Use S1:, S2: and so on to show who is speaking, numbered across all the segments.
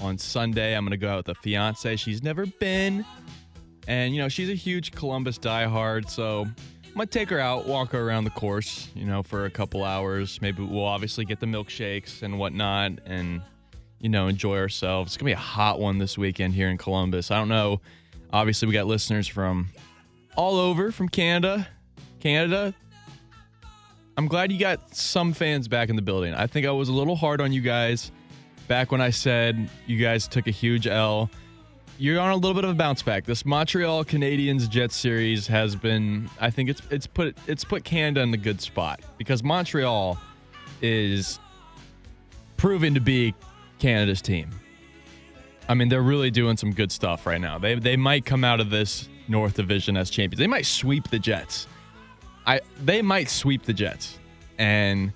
S1: on Sunday. I'm going to go out with a fiance. She's never been. And, you know, she's a huge Columbus diehard. So I'm going to take her out, walk her around the course, you know, for a couple hours. Maybe we'll obviously get the milkshakes and whatnot and, you know, enjoy ourselves. It's going to be a hot one this weekend here in Columbus. I don't know. Obviously, we got listeners from all over, from Canada. Canada, I'm glad you got some fans back in the building. I think I was a little hard on you guys back when I said you guys took a huge L. You're on a little bit of a bounce back. This Montreal Canadiens Jets series has been I think it's it's put it's put Canada in a good spot because Montreal is proving to be Canada's team. I mean, they're really doing some good stuff right now. They they might come out of this North Division as champions. They might sweep the Jets. I they might sweep the Jets. And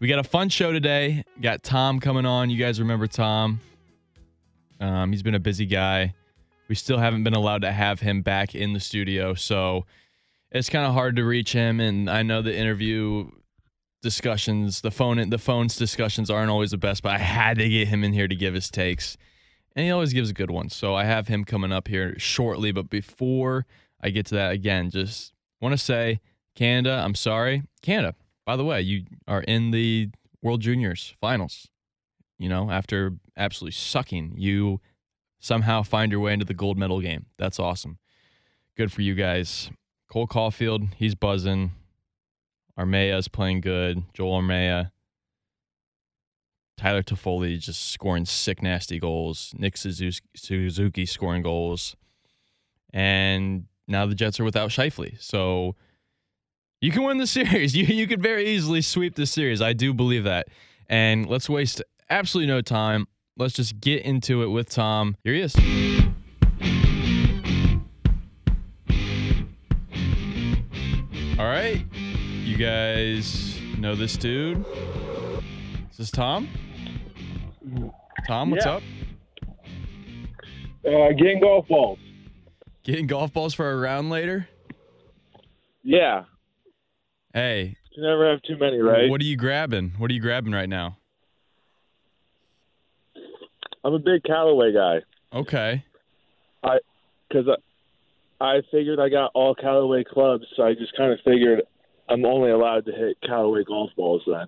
S1: we got a fun show today. Got Tom coming on. You guys remember Tom? Um, he's been a busy guy. We still haven't been allowed to have him back in the studio, so it's kind of hard to reach him. And I know the interview discussions, the phone, the phones discussions aren't always the best, but I had to get him in here to give his takes, and he always gives a good one. So I have him coming up here shortly. But before I get to that, again, just want to say, Canada, I'm sorry, Canada. By the way, you are in the World Juniors finals. You know, after absolutely sucking, you somehow find your way into the gold medal game. That's awesome. Good for you guys. Cole Caufield, he's buzzing. Armia is playing good. Joel Armia. Tyler Toffoli just scoring sick, nasty goals. Nick Suzuki, Suzuki scoring goals. And now the Jets are without Scheifele. So you can win the series. You, you could very easily sweep the series. I do believe that. And let's waste absolutely no time. Let's just get into it with Tom. Here he is. All right. You guys know this dude? This is Tom? Tom, what's
S2: Yeah.
S1: up?
S2: Uh, getting golf balls.
S1: Getting golf balls for a round later?
S2: Yeah.
S1: Hey,
S2: You never have too many, right?
S1: what are you grabbing? What are you grabbing right now?
S2: I'm a big Callaway guy
S1: Okay.
S2: I, because I, I figured I got all Callaway clubs, so I just kind of figured I'm only allowed to hit Callaway golf balls then.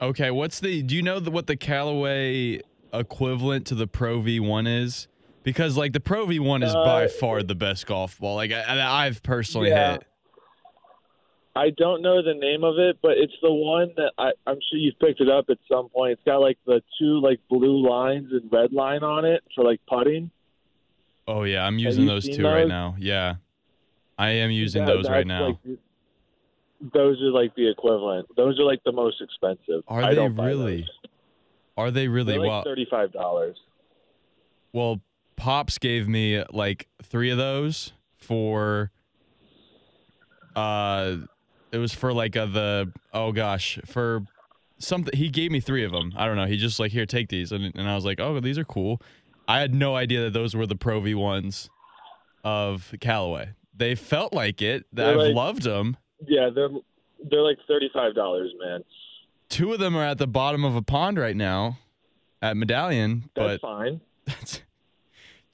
S1: Okay, what's the? Do you know the, what the Callaway equivalent to the Pro V1 is? Because like the Pro V1 is by
S2: Uh,
S1: far the best golf ball. Like I, I've personally
S2: Yeah.
S1: hit.
S2: I don't know the name of it, but it's the one that I, I'm sure you've picked it up at some point. It's got like the two like blue lines and red line on it for like putting.
S1: Oh yeah, I'm using those two right now. Yeah, I am using
S2: That-
S1: those right now.
S2: like, those are like the equivalent. Those are like the most expensive.
S1: Are
S2: I
S1: they
S2: don't
S1: really?
S2: those.
S1: Are they really?
S2: They're like
S1: well,
S2: thirty-five dollars.
S1: well, Pops gave me like three of those for. Uh, it was for like a, the oh gosh for something. He gave me three of them. I don't know. He just like here take these, and and I was like, oh, these are cool. I had no idea that those were the Pro V ones of Callaway. They felt like it.
S2: They're
S1: I've
S2: like-
S1: loved them.
S2: Yeah, they're they're like thirty-five dollars, man.
S1: Two of them are at the bottom of a pond right now at Medallion,
S2: That's
S1: but
S2: fine.
S1: that's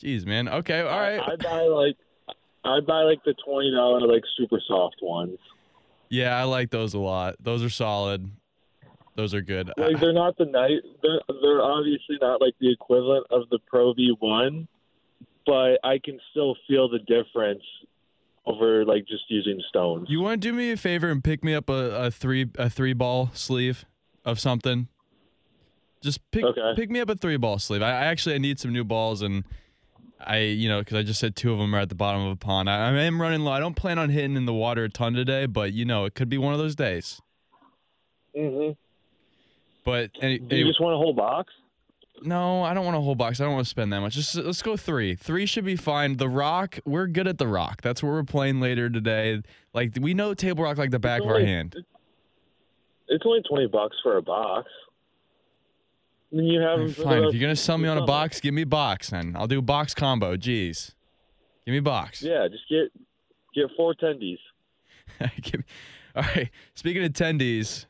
S1: jeez, man. Okay, all right.
S2: I, I buy like I buy like the twenty dollar like super soft ones.
S1: Yeah, I like those a lot. Those are solid. Those are good.
S2: Like they're not the night. They're they're obviously not like the equivalent of the Pro V one, but I can still feel the difference over like just using stones.
S1: you want to do me a favor and pick me up a, a three a three ball sleeve of something? Just pick
S2: Okay.
S1: pick me up a three ball sleeve. I, I actually I need some new balls and I you know because I just said two of them are at the bottom of a pond. I, I am running low. I don't plan on hitting in the water a ton today, but you know it could be one of those days.
S2: hmm
S1: But any,
S2: Do you
S1: any-
S2: just want a whole box?
S1: No, I don't want a whole box. I don't want to spend that much. Just let's go three. Three should be fine. The Rock, we're good at the Rock. That's what we're playing later today. Like we know Table Rock like the back
S2: It's
S1: of our
S2: only-
S1: hand.
S2: It's only twenty bucks for a box. And you have them
S1: Fine. If you're gonna sell me on a box, give me a box then. I'll do a box combo. Jeez, give me a box.
S2: Yeah, just get get four tendies.
S1: Give me- All right. Speaking of attendees,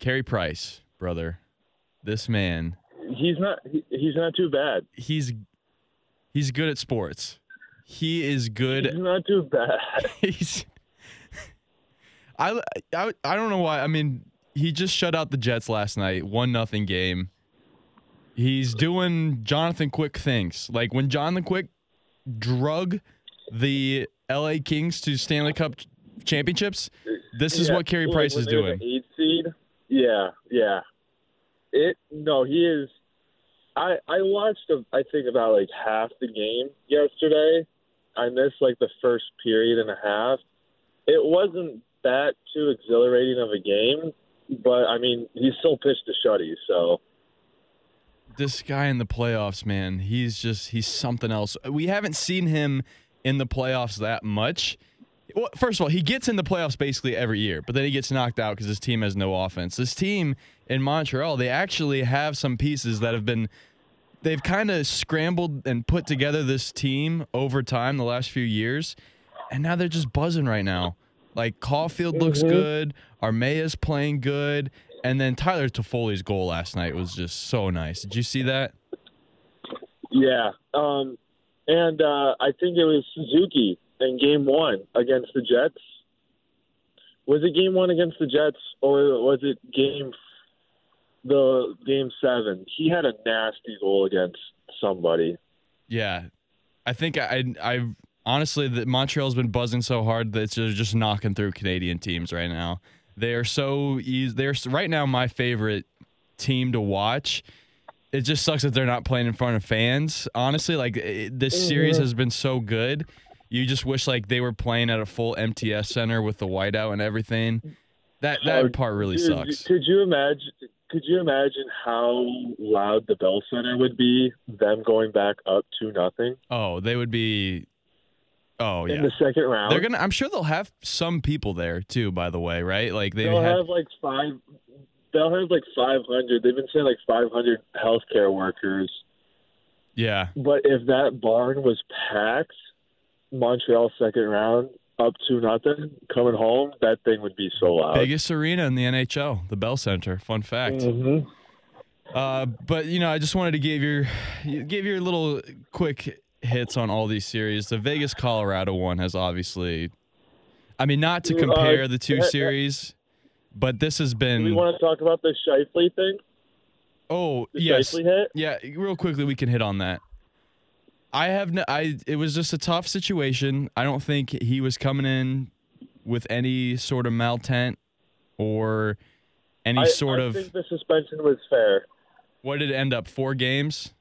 S1: Carey Price, brother, this man,
S2: He's not. He, he's not too bad.
S1: he's he's good at sports. He is good.
S2: He's not too bad.
S1: he's I, I I don't know why. I mean, he just shut out the Jets last night, one nothing game. He's doing Jonathan Quick things. Like when Jonathan Quick drug the LA Kings to Stanley Cup championships, this is
S2: Yeah,
S1: what Carey Price is doing.
S2: Eight seed. Yeah, yeah. It no, he is. I I watched. A, I think about like half the game yesterday. I missed like the first period and a half. It wasn't that too exhilarating of a game, but I mean, he's still pitched to shutty, so
S1: This guy in the playoffs, man, he's just he's something else. We haven't seen him in the playoffs that much. Well, first of all, he gets in the playoffs basically every year, but then he gets knocked out because his team has no offense. This team in Montreal, they actually have some pieces that have been they've kind of scrambled and put together this team over time the last few years, and now they're just buzzing right now. Like Caufield looks
S2: Mhm.
S1: good, Armia's playing good, and then Tyler Toffoli's goal last night was just so nice. Did you see that?
S2: yeah. Um, and uh, I think it was Suzuki in Game One against the Jets. Was it Game One against the Jets, or was it Game the Game Seven? He had a nasty goal against somebody.
S1: Yeah, I think I I honestly that Montreal's been buzzing so hard that they're just knocking through Canadian teams right now. They are so easy. They're right now my favorite team to watch. It just sucks that they're not playing in front of fans. Honestly, like it, this series
S2: Mhm.
S1: has been so good. You just wish like they were playing at a full MTS center with the whiteout and everything. That that
S2: Oh,
S1: part really
S2: Dude,
S1: sucks.
S2: Could you imagine? Could you imagine how loud the Bell Center would be? Them going back up to nothing
S1: Oh, they would be. Oh yeah.
S2: in the second round.
S1: They're gonna. I'm sure they'll have some people there too. By the way, right? Like they
S2: They'll
S1: had.
S2: have like five. They'll have like 500. They've been saying like 500 healthcare workers.
S1: yeah,
S2: But if that barn was packed, Montreal second round up to nothing coming home, that thing would be so loud.
S1: biggest arena in the NHL, the Bell Center. Fun fact.
S2: Mhm.
S1: Uh, but you know, I just wanted to give your give your little quick hits on all these series. The Vegas Colorado one has obviously. I mean, not to
S2: Uh,
S1: compare the two
S2: uh, uh,
S1: series, but this has
S2: been. we want to talk about the Scheifele thing?
S1: Oh
S2: The
S1: yes,
S2: Scheifele hit?
S1: Yeah, real quickly we can hit on that. I have no, I it was just a tough situation. I don't think he was coming in with any sort of maltent or any
S2: I,
S1: sort
S2: I
S1: of I
S2: think the suspension was fair.
S1: what did it end up? Four games?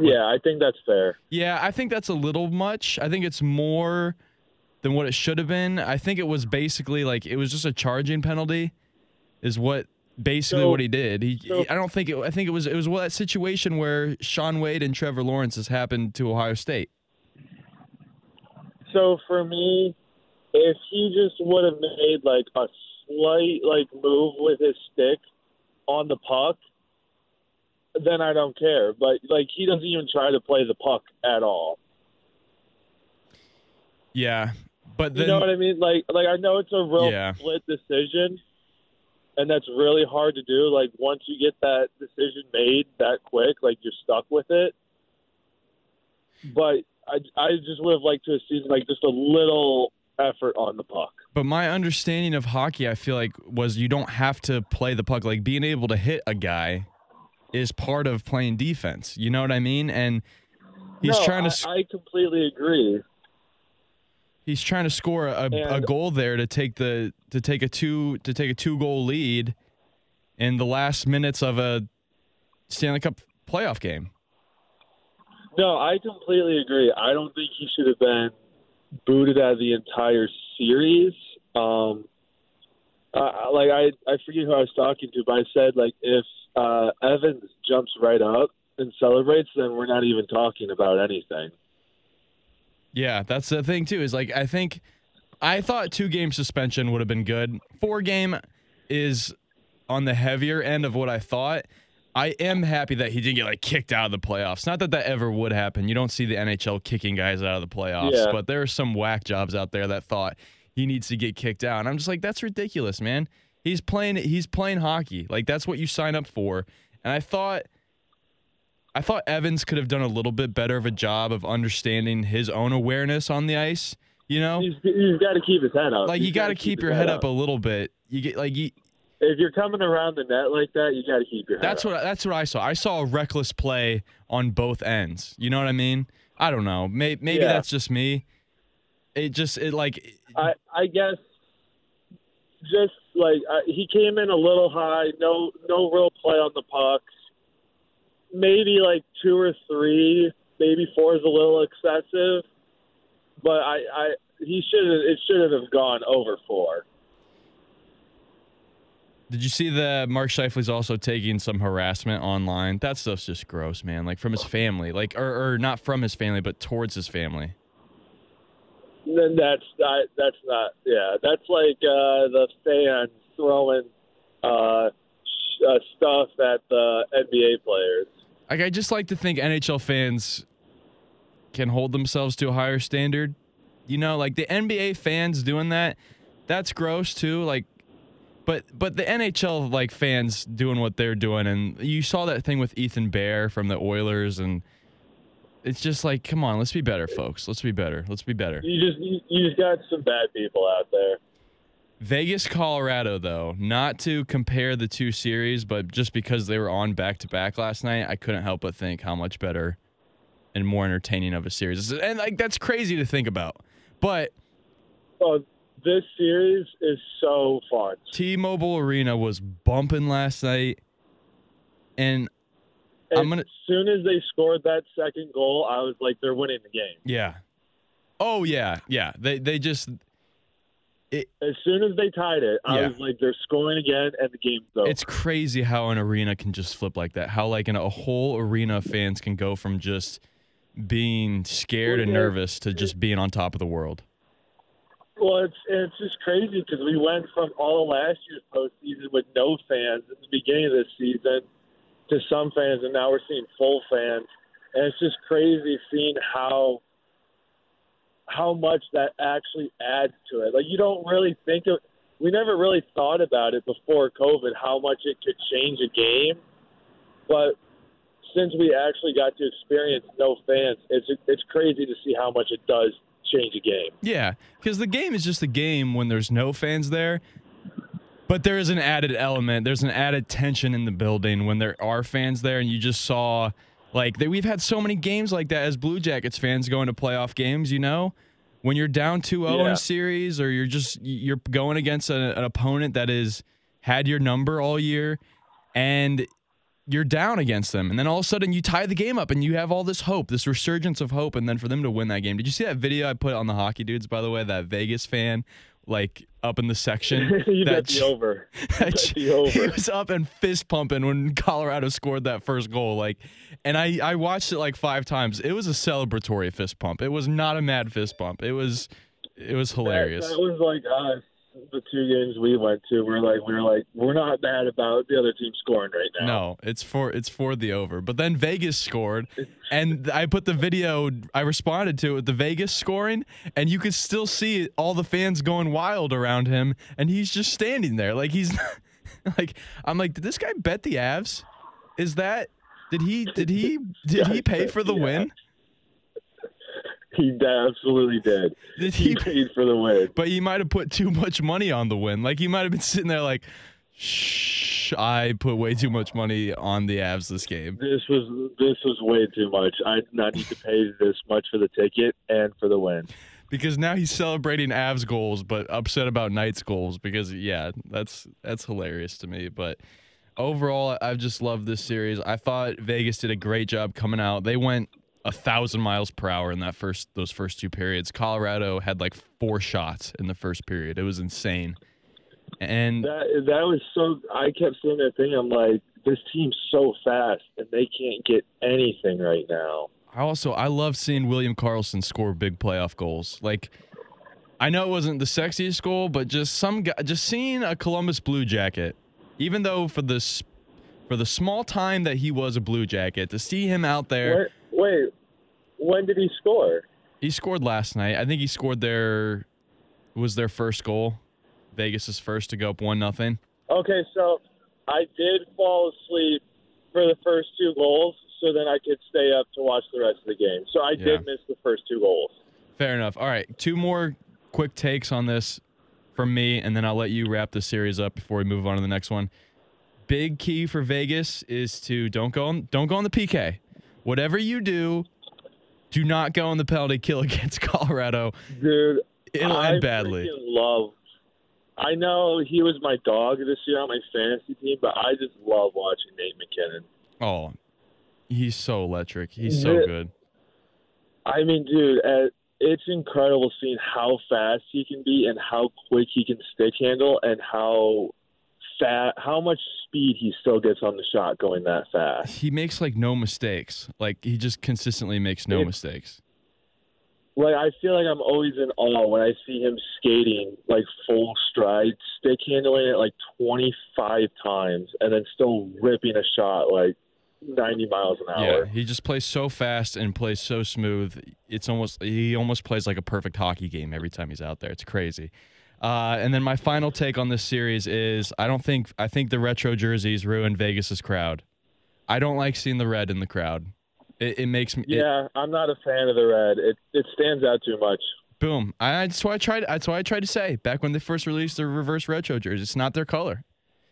S2: Yeah, I think that's fair.
S1: Yeah, I think that's a little much. I think it's more than what it should have been. I think it was basically like it was just a charging penalty is what basically
S2: So-
S1: what he did. He,
S2: so-
S1: I don't think it I think it was it was that situation where Shaun Wade and Trevor Lawrence has happened to Ohio State.
S2: So for me, if he just would have made like a slight like move with his stick on the puck, then I don't care. But like he doesn't even try to play the puck at all.
S1: Yeah. But
S2: You know what I mean? Like like I know it's a real
S1: Yeah.
S2: split decision and that's really hard to do. Like once you get that decision made that quick, like you're stuck with it. But I I just would have liked to have seen like just a little effort on the puck.
S1: but my understanding of hockey I feel like was you don't have to play the puck like being able to hit a guy is part of playing defense. You know what I mean? And he's
S2: no,
S1: trying to
S2: I completely agree.
S1: he's trying to score a, a goal there to take the to take a two to take a two goal lead in the last minutes of a Stanley Cup playoff game.
S2: No, I completely agree. I don't think he should have been booted out of the entire series. Um, uh, like I, I forget who I was talking to, but I said like if uh, Evans jumps right up and celebrates, then we're not even talking about anything.
S1: Yeah, that's the thing too. Is like I think I thought two game suspension would have been good. Four game is on the heavier end of what I thought. I am happy that he didn't get like kicked out of the playoffs. Not that that ever would happen. You don't see the NHL kicking guys out of the playoffs,
S2: Yeah.
S1: but there are some whack jobs out there that thought he needs to get kicked out. And I'm just like, that's ridiculous, man. He's playing he's playing hockey. Like that's what you sign up for. And I thought I thought Evans could have done a little bit better of a job of understanding his own awareness on the ice. You know,
S2: He's, he's got to keep his head up.
S1: like
S2: He's
S1: you got to
S2: gotta
S1: keep your head up a little bit. You get like you,
S2: If you're coming around the net like that, you got to keep your head
S1: that's
S2: up.
S1: what that's what I saw. I saw a reckless play on both ends. You know what I mean? I don't know. Maybe, maybe
S2: Yeah.
S1: that's just me. It just it like
S2: I I guess just like uh, he came in a little high, no no real play on the puck. Maybe like two or three, maybe four is a little excessive, but I I he should it shouldn't have gone over four.
S1: Did you see that Mark Scheifele's also taking some harassment online? That stuff's just gross, man. Like from his family, like or, or not from his family, but towards his family.
S2: Then that's not that's not yeah that's like uh, the fans throwing uh, sh- uh, stuff at the NBA players.
S1: Like I just like to think NHL fans can hold themselves to a higher standard. You know, like the NBA fans doing that, that's gross too. Like but but the NHL like fans doing what they're doing and you saw that thing with Ethan Bear from the Oilers and it's just like come on, let's be better, folks. Let's be better. Let's be better.
S2: You just you, you just got some bad people out there.
S1: Vegas, Colorado, though, not to compare the two series, but just because they were on back to back last night, I couldn't help but think how much better and more entertaining of a series. And like that's crazy to think about. But
S2: Oh, this series is so fun.
S1: T-Mobile Arena was bumping last night, and
S2: As
S1: gonna-
S2: soon as they scored that second goal, I was like, they're winning the game.
S1: yeah, oh yeah, yeah. They they just
S2: As soon as they tied it, I
S1: Yeah.
S2: was like, they're scoring again, and the game's over.
S1: It's crazy how an arena can just flip like that. How like in a whole arena fans can go from just being scared and nervous to just being on top of the world.
S2: well, it's it's just crazy because we went from all of last year's postseason with no fans at the beginning of this season to some fans, and now we're seeing full fans, and it's just crazy seeing how how much that actually adds to it. Like you don't really think of we never really thought about it before COVID how much it could change a game. But since we actually got to experience no fans, it's it's crazy to see how much it does change a game.
S1: Yeah, because the game is just a game when there's no fans there. But there is an added element. There's an added tension in the building when there are fans there, and you just saw like that. We've had so many games like that as Blue Jackets fans going to playoff games. You know, when you're down 2-0 in a series, or you're just you're going against a, an opponent that is had your number all year, and you're down against them, and then all of a sudden you tie the game up, and you have all this hope, this resurgence of hope, and then for them to win that game. Did you see that video I put on the hockey dudes? By the way, that Vegas fan, like up in the section,
S2: you
S1: that
S2: bet the over.
S1: That
S2: bet the
S1: he was up and fist pumping when Colorado scored that first goal. Like, and I I watched it like five times. It was a celebratory fist pump. It was not a mad fist pump. It was it was hilarious.
S2: That, that was like us. The two games we went to, we're like, we're like, we're not bad about the other team scoring right now.
S1: No, it's for it's for the over. But then Vegas scored, and I put the video. I responded to it with the Vegas scoring, and you could still see all the fans going wild around him, and he's just standing there like he's like I'm like, did this guy bet the Avs? Is that did he did he did he pay for the win?
S2: He absolutely did.
S1: Did
S2: He
S1: he?
S2: paid for the win.
S1: But he might have put too much money on the win. Like he might have been sitting there like, shh, I put way too much money on the Avs this game.
S2: This was this was way too much. I did not need to pay this much for the ticket and for the win.
S1: because now he's celebrating Avs goals, but upset about Knights goals. Because yeah, that's that's hilarious to me. But overall, I've just loved this series. I thought Vegas did a great job coming out. They went a thousand miles per hour in that first those first two periods. Colorado had like four shots in the first period. It was insane. And
S2: That that was so. I kept seeing that thing. I'm like, this team's so fast and they can't get anything right now.
S1: I also I love seeing William Karlsson score big playoff goals. Like I know it wasn't the sexiest goal, but just some guy just seeing a Columbus Blue Jacket, even though for this for the small time that he was a Blue Jacket, to see him out there,
S2: wait, when did he score?
S1: he scored last night. I think he scored their was their first goal. Vegas's first to go up one nothing.
S2: Okay, so I did fall asleep for the first two goals, so then I could stay up to watch the rest of the game. So I
S1: Yeah.
S2: did miss the first two goals.
S1: Fair enough. All right, two more quick takes on this from me, and then I'll let you wrap the series up before we move on to the next one. Big key for Vegas is to don't go on don't go on the PK. Whatever you do, do not go on the penalty kill against Colorado.
S2: Dude,
S1: It'll
S2: I
S1: end badly.
S2: love. I know he was my dog this year on my fantasy team, but I just love watching Nate MacKinnon.
S1: Oh, he's so electric. He's so
S2: Yeah.
S1: good.
S2: I mean, dude, uh, it's incredible seeing how fast he can be and how quick he can stick handle and how fat, how much speed he still gets on the shot going that fast.
S1: He makes like no mistakes. Like he just consistently makes no
S2: It-
S1: mistakes.
S2: Like I feel like I'm always in awe when I see him skating like full stride, stick handling it like 25 times, and then still ripping a shot like 90 miles an hour.
S1: Yeah, he just plays so fast and plays so smooth. It's almost he almost plays like a perfect hockey game every time he's out there. It's crazy. Uh, and then my final take on this series is I don't think I think the retro jerseys ruin Vegas's crowd. I don't like seeing the red in the crowd. It, it makes me it-
S2: Yeah, I'm not a fan of the red. It it stands out too much.
S1: boom. I, that's why I tried. That's why I tried to say back when they first released the reverse retro jerseys. It's not their color,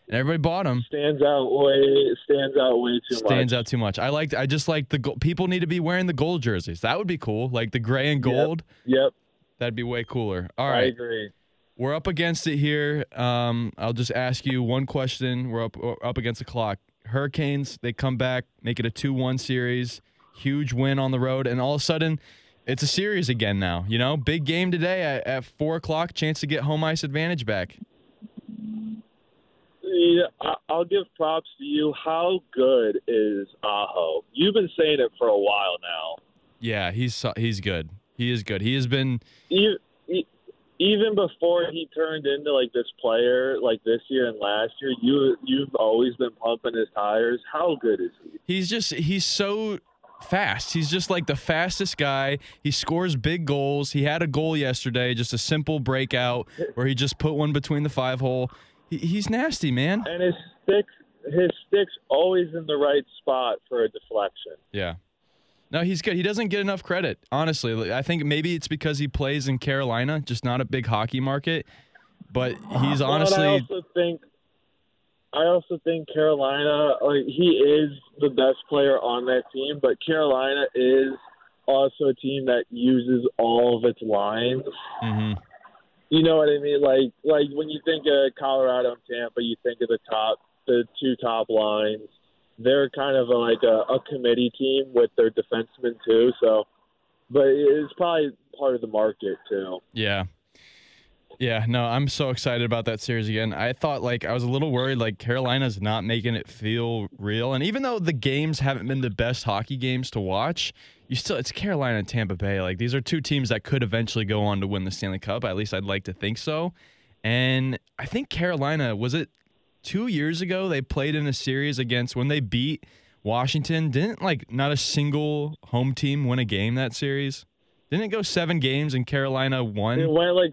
S1: and everybody bought them.
S2: Stands out way stands out way too
S1: stands
S2: much.
S1: Stands out too much. I like. I just like the gold. People need to be wearing the gold jerseys. That would be cool. Like the gray and gold.
S2: Yep,
S1: That'd be way cooler. All right.
S2: I agree.
S1: We're up against it here. Um, I'll just ask you one question. We're up we're up against the clock. Hurricanes. They come back, make it a two-one series. Huge win on the road, and all of a sudden, it's a series again now. You know, big game today at, at four o'clock. Chance to get home ice advantage back.
S2: Yeah, I'll give props to you. How good is Aho? You've been saying it for a while now.
S1: Yeah, he's he's good. He is good. He has been
S2: e- Even before he turned into like this player, like this year and last year, you you've always been pumping his tires. How good is he?
S1: He's just he's so fast. He's just like the fastest guy. He scores big goals. He had a goal yesterday, just a simple breakout where he just put one between the five hole. He, he's nasty, man.
S2: And his stick, his sticks always in the right spot for a deflection.
S1: Yeah. No, he's good. He doesn't get enough credit, honestly. I think maybe it's because he plays in Carolina, just not a big hockey market. But he's
S2: But I
S1: honestly
S2: also think, I also think Carolina, like he is the best player on that team, but Carolina is also a team that uses all of its lines.
S1: Mhm.
S2: You know what I mean? Like, like when you think of Colorado and Tampa, you think of the top, the two top lines. They're kind of like a, a committee team with their defensemen too. So, but it's probably part of the market too.
S1: Yeah. Yeah, no, I'm so excited about that series again. I thought like I was a little worried like Carolina's not making it feel real. And even though the games haven't been the best hockey games to watch, you still it's Carolina and Tampa Bay. Like these are two teams that could eventually go on to win the Stanley Cup. At least I'd like to think so. And I think Carolina was it 2 years ago they played in a series against when they beat Washington. Didn't like not a single home team win a game that series? Didn't it go 7 games and Carolina won?
S2: It went like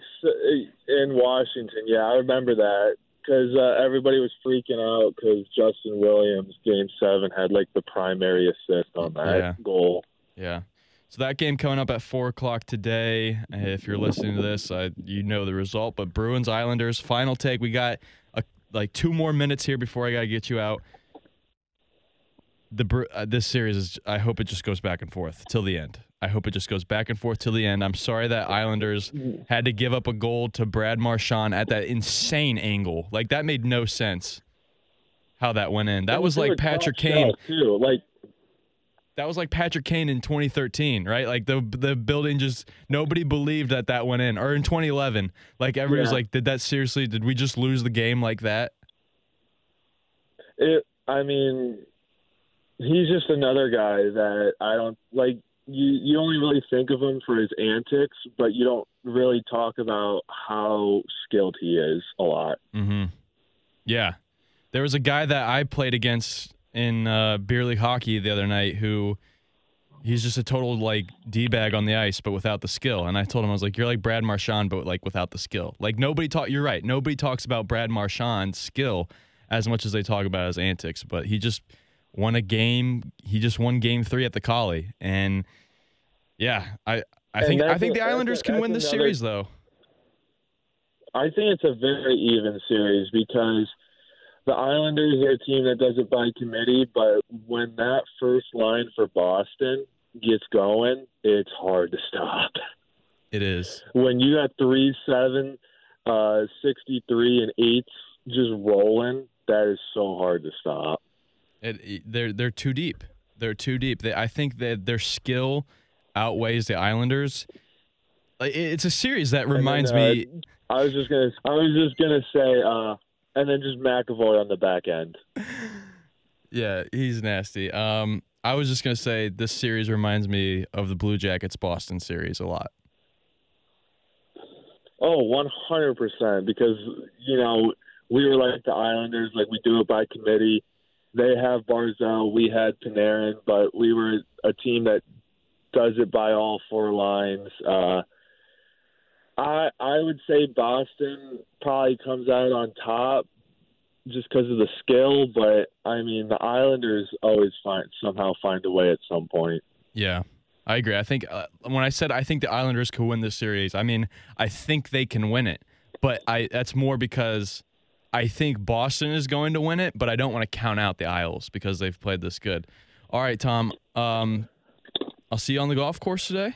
S2: in Washington. Yeah, I remember that because uh, everybody was freaking out because Justin Williams, Game Seven, had like the primary assist on that
S1: Yeah.
S2: goal.
S1: Yeah. So that game coming up at four o'clock today. If you're listening to this, uh, you know the result. But Bruins Islanders final take. We got a, like two more minutes here before I gotta get you out. The uh, this series is. I hope it just goes back and forth till the end. I hope it just goes back and forth till the end. I'm sorry that Islanders had to give up a goal to Brad Marchand at that insane angle. Like that made no sense. How that went in. That
S2: And
S1: was like Patrick Kane.
S2: too. Like
S1: That was like Patrick Kane in 2013, right? Like the the building just nobody believed that that went in. Or in 2011, like everybody was like, "Did that seriously? Did we just lose the game like that?"
S2: it, I mean, he's just another guy that I don't like. You you only really think of him for his antics, but you don't really talk about how skilled he is a lot.
S1: Mm-hmm. Yeah. There was a guy that I played against in uh, beer league hockey the other night who he's just a total like d bag on the ice, but without the skill. And I told him I was like, you're like Brad Marchand, but like without the skill. Like nobody talk. You're right. Nobody talks about Brad Marchand's skill as much as they talk about his antics. But he just won a game. He just won game three at the Collie, and yeah, I I
S2: And
S1: think I think the
S2: that's a-
S1: Islanders can win this
S2: another-
S1: series though.
S2: I think it's a very even series because the Islanders are a team that does it by committee, but when that first line for Boston gets going, it's hard to stop.
S1: It is.
S2: When you got three, seven, uh, sixty-three, and eights just rolling, that is so hard to stop.
S1: It- they're they're too deep. They're too deep. They, I think that their skill outweighs the Islanders. It's a series that reminds
S2: then, uh,
S1: me.
S2: I was just gonna, I was just gonna say, uh, and then just McAvoy on the back end.
S1: Yeah, he's nasty. Um, I was just gonna say this series reminds me of the Blue Jackets Boston series a lot.
S2: Oh, one hundred percent. Because you know we were like the Islanders, like we do it by committee. They have Barzal, we had Panarin, but we were a team that does it by all four lines. Uh, I I would say Boston probably comes out on top just because of the skill, but I mean the Islanders always find somehow find a way at some point.
S1: Yeah, I agree. I think uh, when I said I think the Islanders could win this series, I mean I think they can win it, but I that's more because I think Boston is going to win it, but I don't want to count out the Isles because they've played this good. All right, Tom. Um, I'll see you on the golf course today.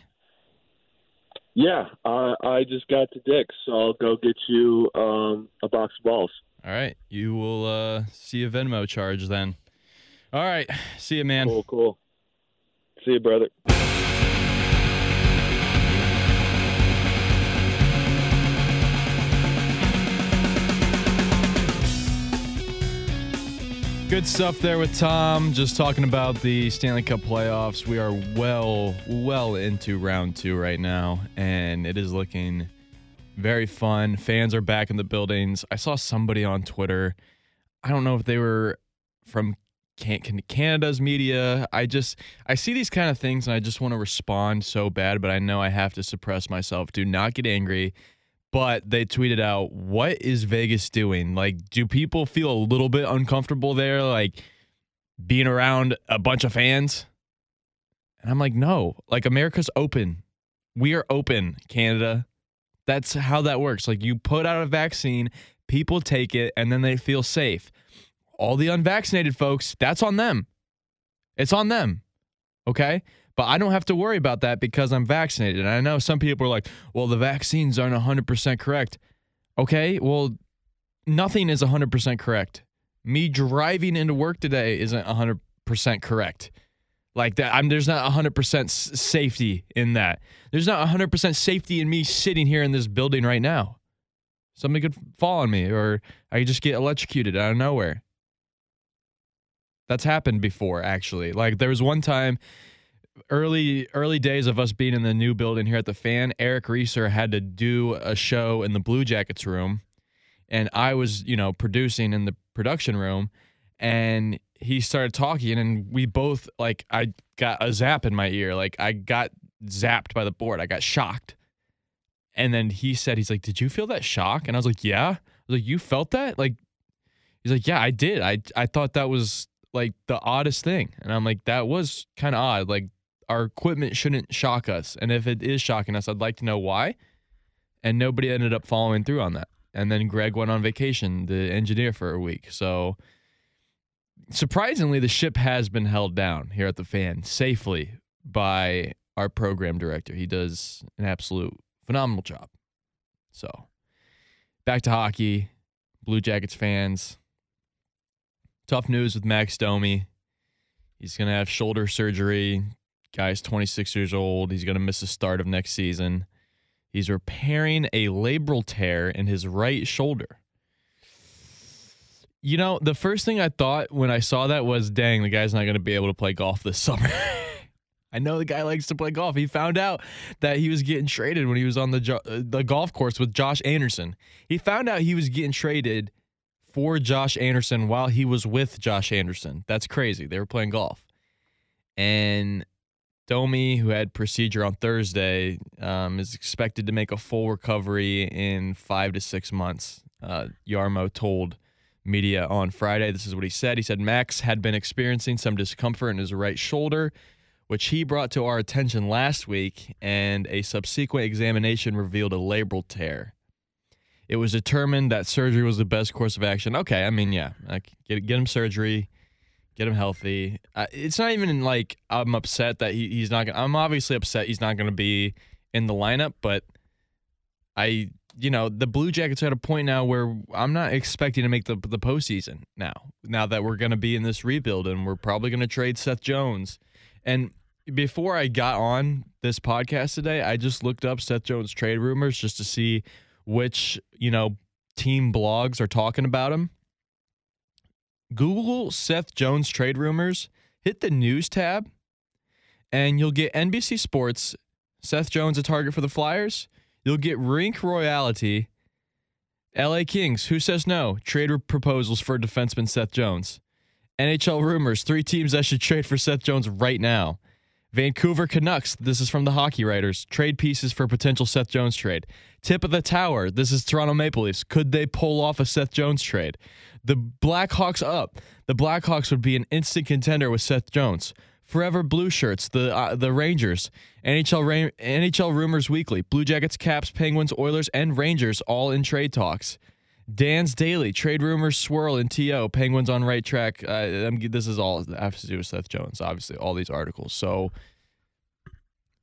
S2: Yeah, I I just got to Dick's, so I'll go get you um, a box of balls.
S1: All right, you will uh, see a Venmo charge then. All right, see you, man.
S2: Cool, cool. See you, brother.
S1: Good stuff there with Tom. Just talking about the Stanley Cup playoffs. We are well, well into round two right now, and it is looking very fun. Fans are back in the buildings. I saw somebody on Twitter. I don't know if they were from Can- Can- Canada's media. I just I see these kind of things and I just want to respond so bad, but I know I have to suppress myself. Do not get angry. But they tweeted out, "What is Vegas doing? Like, do people feel a little bit uncomfortable there, like being around a bunch of fans?" And I'm like, "No, like America's open. We are open, Canada. That's how that works. Like, you put out a vaccine, people take it, and then they feel safe. All the unvaccinated folks, that's on them. It's on them. Okay? But I don't have to worry about that because I'm vaccinated. And I know some people are like, well, the vaccines aren't 100% correct. Okay? Well, nothing is 100% correct. Me driving into work today isn't 100% correct. Like that, I'm there's not 100% safety in that. There's not 100% safety in me sitting here in this building right now. Somebody could fall on me or I could just get electrocuted out of nowhere. That's happened before actually. Like there was one time early early days of us being in the new building here at the fan, Eric Reeser had to do a show in the Blue Jackets room and I was, you know, producing in the production room and he started talking and we both like I got a zap in my ear. Like I got zapped by the board. I got shocked. And then he said, he's like, Did you feel that shock? And I was like, Yeah. I was like, You felt that? Like he's like, Yeah, I did. I I thought that was like the oddest thing. And I'm like, that was kind of odd. Like our equipment shouldn't shock us. And if it is shocking us, I'd like to know why. And nobody ended up following through on that. And then Greg went on vacation, the engineer for a week. So surprisingly, the ship has been held down here at the fan safely by our program director. He does an absolute phenomenal job. So back to hockey, Blue Jackets fans. Tough news with Max Domi. He's going to have shoulder surgery. Guy's 26 years old. He's going to miss the start of next season. He's repairing a labral tear in his right shoulder. You know, the first thing I thought when I saw that was, dang, the guy's not going to be able to play golf this summer. I know the guy likes to play golf. He found out that he was getting traded when he was on the jo- uh, the golf course with Josh Anderson. He found out he was getting traded for Josh Anderson while he was with Josh Anderson. That's crazy. They were playing golf. And Domi, who had procedure on Thursday, um, is expected to make a full recovery in five to six months. Uh, Jarmo told media on Friday. This is what he said. He said Max had been experiencing some discomfort in his right shoulder, which he brought to our attention last week, and a subsequent examination revealed a labral tear. It was determined that surgery was the best course of action. Okay, I mean, yeah, like, get get him surgery, get him healthy. Uh, it's not even like I'm upset that he, he's not. Gonna, I'm obviously upset he's not going to be in the lineup, but I, you know, the Blue Jackets are at a point now where I'm not expecting to make the the postseason now. Now that we're going to be in this rebuild and we're probably going to trade Seth Jones, and before I got on this podcast today, I just looked up Seth Jones trade rumors just to see which you know team blogs are talking about him. Google Seth Jones trade rumors, hit the news tab, and you'll get NBC Sports, Seth Jones a target for the Flyers. You'll get Rink Royalty, LA Kings, who says no, trade proposals for defenseman Seth Jones. NHL rumors, three teams that should trade for Seth Jones right now. Vancouver Canucks, this is from the Hockey Writers, trade pieces for potential Seth Jones trade. Tip of the tower, this is Toronto Maple Leafs. Could they pull off a Seth Jones trade? The Blackhawks up. The Blackhawks would be an instant contender with Seth Jones. Forever Blue Shirts, the uh, the Rangers, NHL Ra- NHL Rumors Weekly, Blue Jackets, Caps, Penguins, Oilers, and Rangers all in trade talks. Dan's Daily, trade rumors swirl in TO, Penguins on right track. Uh, this is all has to do with Seth Jones, obviously, all these articles. So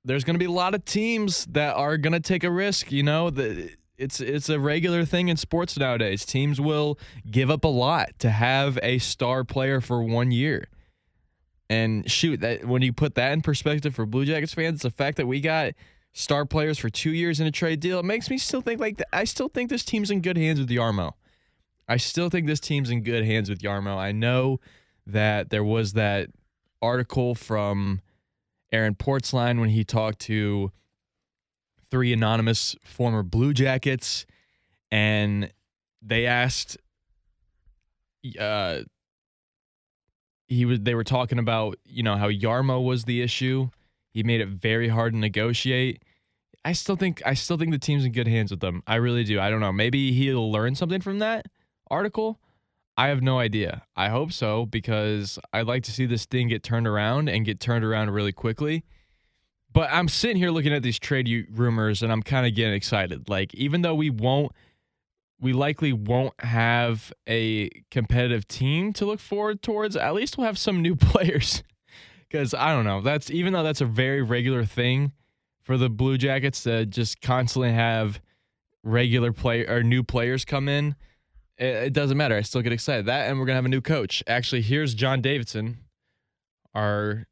S1: there's going to be a lot of teams that are going to take a risk. You know, the, it's it's a regular thing in sports nowadays. Teams will give up a lot to have a star player for one year. And shoot, that when you put that in perspective for Blue Jackets fans, the fact that we got star players for two years in a trade deal, it makes me still think like I still think this team's in good hands with Jarmo. I still think this team's in good hands with Jarmo. I know that there was that article from Aaron Portzline when he talked to three anonymous former Blue Jackets, and they asked, uh, he was they were talking about you know how Jarmo was the issue. He made it very hard to negotiate. I still think I still think the team's in good hands with them. I really do. I don't know. Maybe he'll learn something from that article. I have no idea. I hope so because I'd like to see this thing get turned around and get turned around really quickly. But I'm sitting here looking at these trade rumors and I'm kind of getting excited. Like even though we won't we likely won't have a competitive team to look forward towards, at least we'll have some new players. Cuz I don't know. That's even though that's a very regular thing for the Blue Jackets to just constantly have regular play or new players come in, it, it doesn't matter. I still get excited. That and we're to have a new coach. Actually, here's John Davidson, our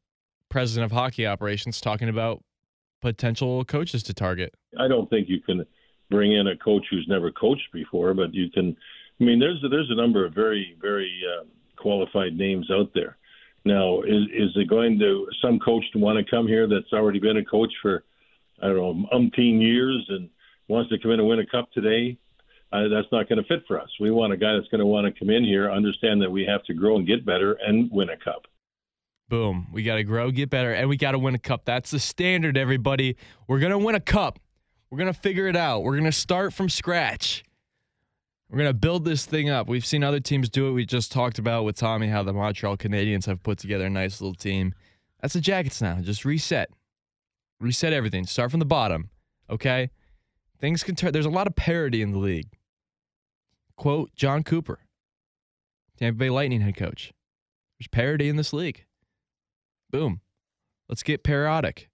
S1: president of hockey operations talking about potential coaches to target.
S3: I don't think you can bring in a coach who's never coached before, but you can. I mean, there's a, there's a number of very very uh, qualified names out there. Now, is is it going to some coach to want to come here that's already been a coach for I don't know umpteen years and wants to come in and win a cup today? Uh, that's not going to fit for us. We want a guy that's going to want to come in here, understand that we have to grow and get better, and win a cup.
S1: Boom. We got to grow, get better, and we got to win a cup. That's the standard, everybody. We're going to win a cup. We're going to figure it out. We're going to start from scratch. We're going to build this thing up. We've seen other teams do it. We just talked about with Tommy how the Montreal Canadiens have put together a nice little team. That's the Jackets now. Just reset. Reset everything. Start from the bottom. Okay? Things can turn. There's a lot of parity in the league. Quote Jon Cooper, Tampa Bay Lightning head coach. There's parity in this league. Boom. Let's get periodic.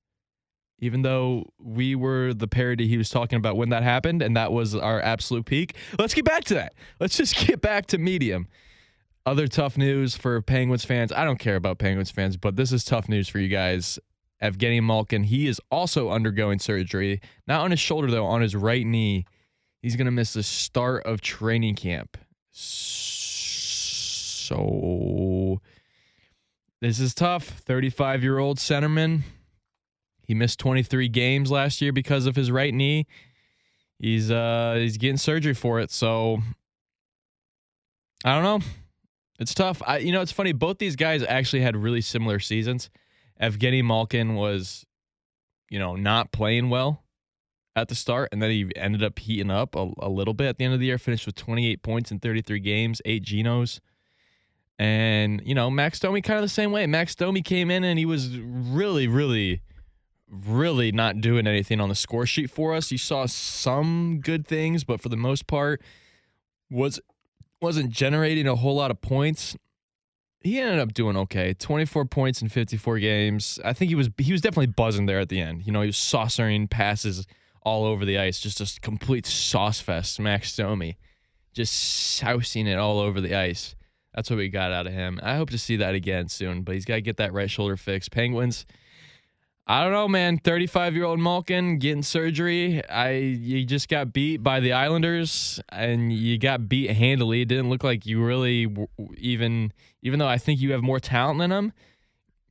S1: Even though we were the parody he was talking about when that happened, and that was our absolute peak. Let's get back to that. Let's just get back to medium. Other tough news for Penguins fans. I don't care about Penguins fans, but this is tough news for you guys. Evgeny Malkin, he is also undergoing surgery. Not on his shoulder, though, on his right knee. He's going to miss the start of training camp. So this is tough. 35 year old centerman. He missed 23 games last year because of his right knee. He's uh he's getting surgery for it. So I don't know. It's tough. I you know it's funny. Both these guys actually had really similar seasons. Evgeny Malkin was, you know, not playing well at the start, and then he ended up heating up a, a little bit at the end of the year. Finished with 28 points in 33 games, eight Genos. And, you know, Max Domi kind of the same way. Max Domi came in and he was really, really, really not doing anything on the score sheet for us. You saw some good things, but for the most part, was wasn't generating a whole lot of points. He ended up doing okay. 24 points in 54 games. I think he was he was definitely buzzing there at the end. You know, he was saucering passes all over the ice, just a complete sauce fest. Max Domi, just sousing it all over the ice. That's what we got out of him. I hope to see that again soon, but he's got to get that right shoulder fixed. Penguins, I don't know, man. 35 year old Malkin getting surgery. I you just got beat by the Islanders, and you got beat handily. It didn't look like you really even, even though I think you have more talent than them.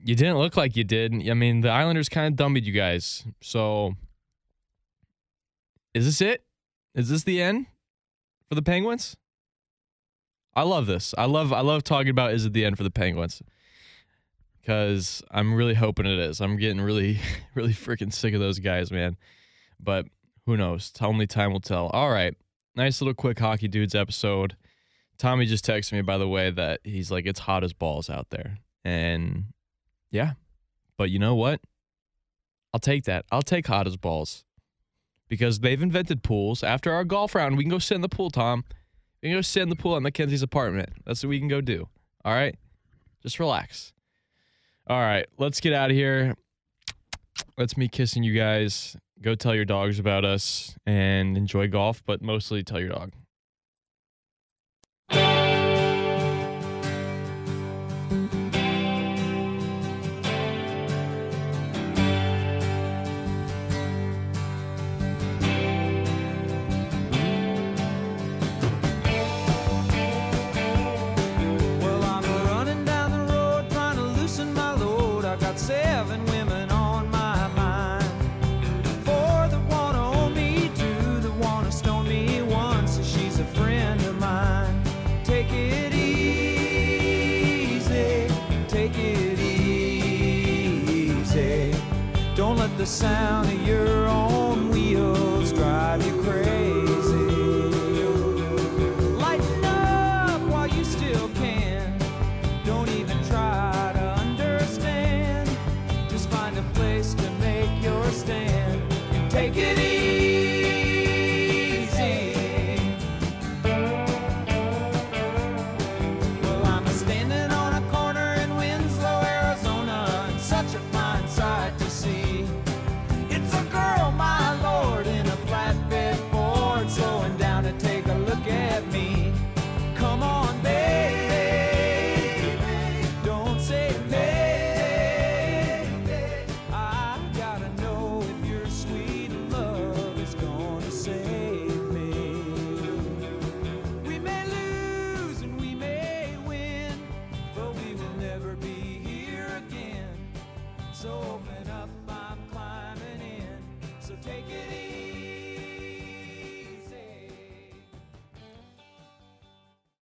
S1: You didn't look like you did. I mean, the Islanders kind of dummied you guys. So, is this it? Is this the end for the Penguins? I love this. I love I love talking about is it the end for the Penguins because I'm really hoping it is. I'm getting really really freaking sick of those guys, man. But who knows? Only time will tell. All right, nice little quick hockey dudes episode. Tommy just texted me by the way that he's like it's hot as balls out there, and yeah, but you know what? I'll take that. I'll take hot as balls because they've invented pools. After our golf round, we can go sit in the pool, Tom. We can go sit in the pool at Mackenzie's apartment. That's what we can go do. All right? Just relax. All right, let's get out of here. That's me kissing you guys. Go tell your dogs about us and enjoy golf, but mostly tell your dog.
S4: the sound of your own.